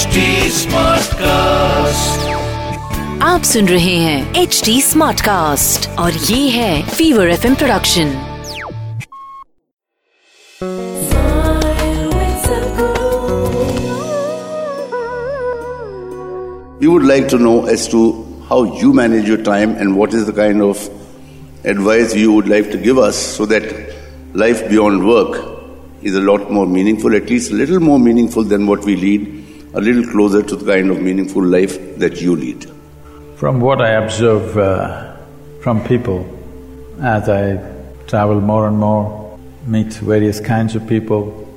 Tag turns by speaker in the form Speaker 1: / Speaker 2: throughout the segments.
Speaker 1: HD Smartcast.
Speaker 2: आप सुन रहे हैं एच डी स्मार्ट कास्ट और ये है fever F production
Speaker 3: We would like to know as to how you manage your time and what is the kind of advice you would like to give us so that life beyond work is a lot more meaningful, at least a little more meaningful than what we lead, a little closer to the kind of meaningful life that you lead.
Speaker 4: From what I observe uh, from people as I travel more and more, meet various kinds of people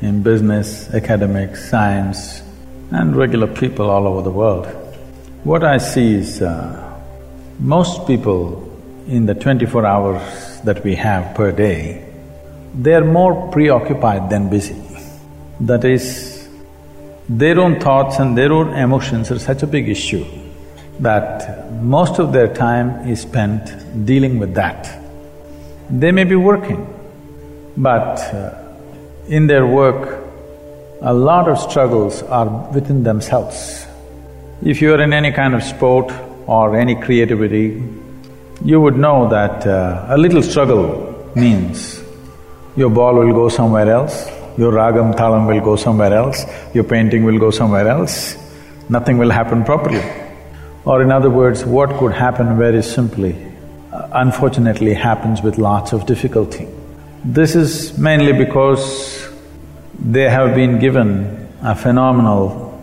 Speaker 4: in business, academics, science, and regular people all over the world, what I see is uh, most people in the twenty-four hours that we have per day, they're more preoccupied than busy. That is, their own thoughts and their own emotions are such a big issue that most of their time is spent dealing with that. They may be working, but uh, in their work, a lot of struggles are within themselves. If you are in any kind of sport or any creativity, you would know that uh, a little struggle means your ball will go somewhere else, your ragam thalam will go somewhere else, your painting will go somewhere else, nothing will happen properly. Or in other words, what could happen very simply, uh, unfortunately happens with lots of difficulty. This is mainly because they have been given a phenomenal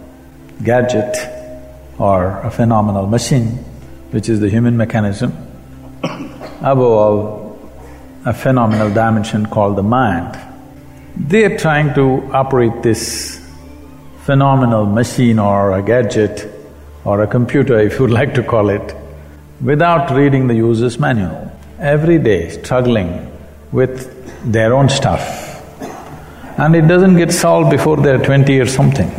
Speaker 4: gadget or a phenomenal machine, which is the human mechanism, above all, a phenomenal dimension called the mind. They are trying to operate this phenomenal machine or a gadget or a computer, if you'd like to call it, without reading the user's manual. Every day struggling with their own stuff. And it doesn't get solved before they're twenty or something.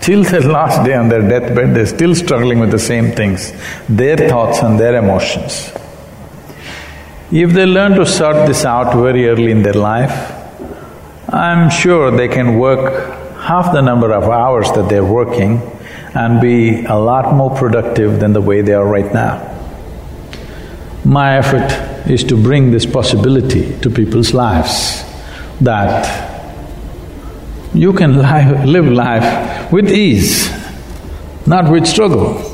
Speaker 4: Till their last day on their deathbed, they're still struggling with the same things, their thoughts and their emotions. If they learn to sort this out very early in their life, I'm sure they can work half the number of hours that they're working and be a lot more productive than the way they are right now. My effort is to bring this possibility to people's lives that you can li- live life with ease, not with struggle.